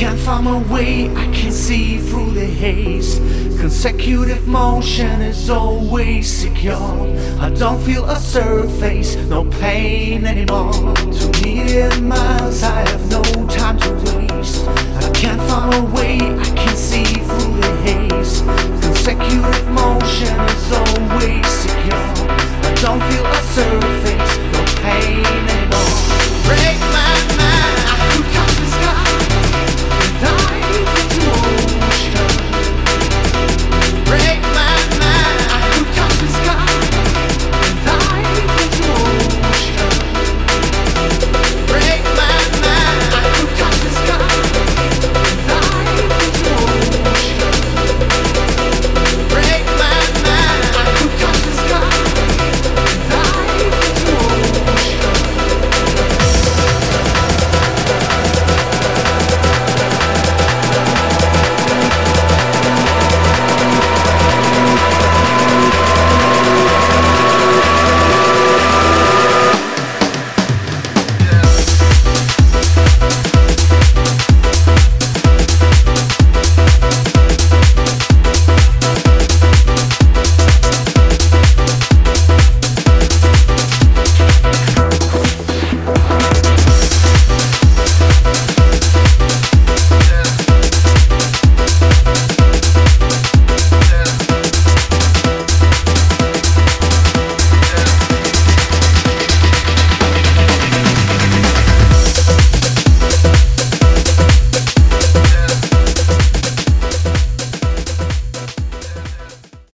Can't find my way, I can't see through the haze. Consecutive motion is always secure. I don't feel a surface, no pain anymore. Two million miles, I have no time to waste. I can't find my way, I can't see through the haze. Consecutive motion is always.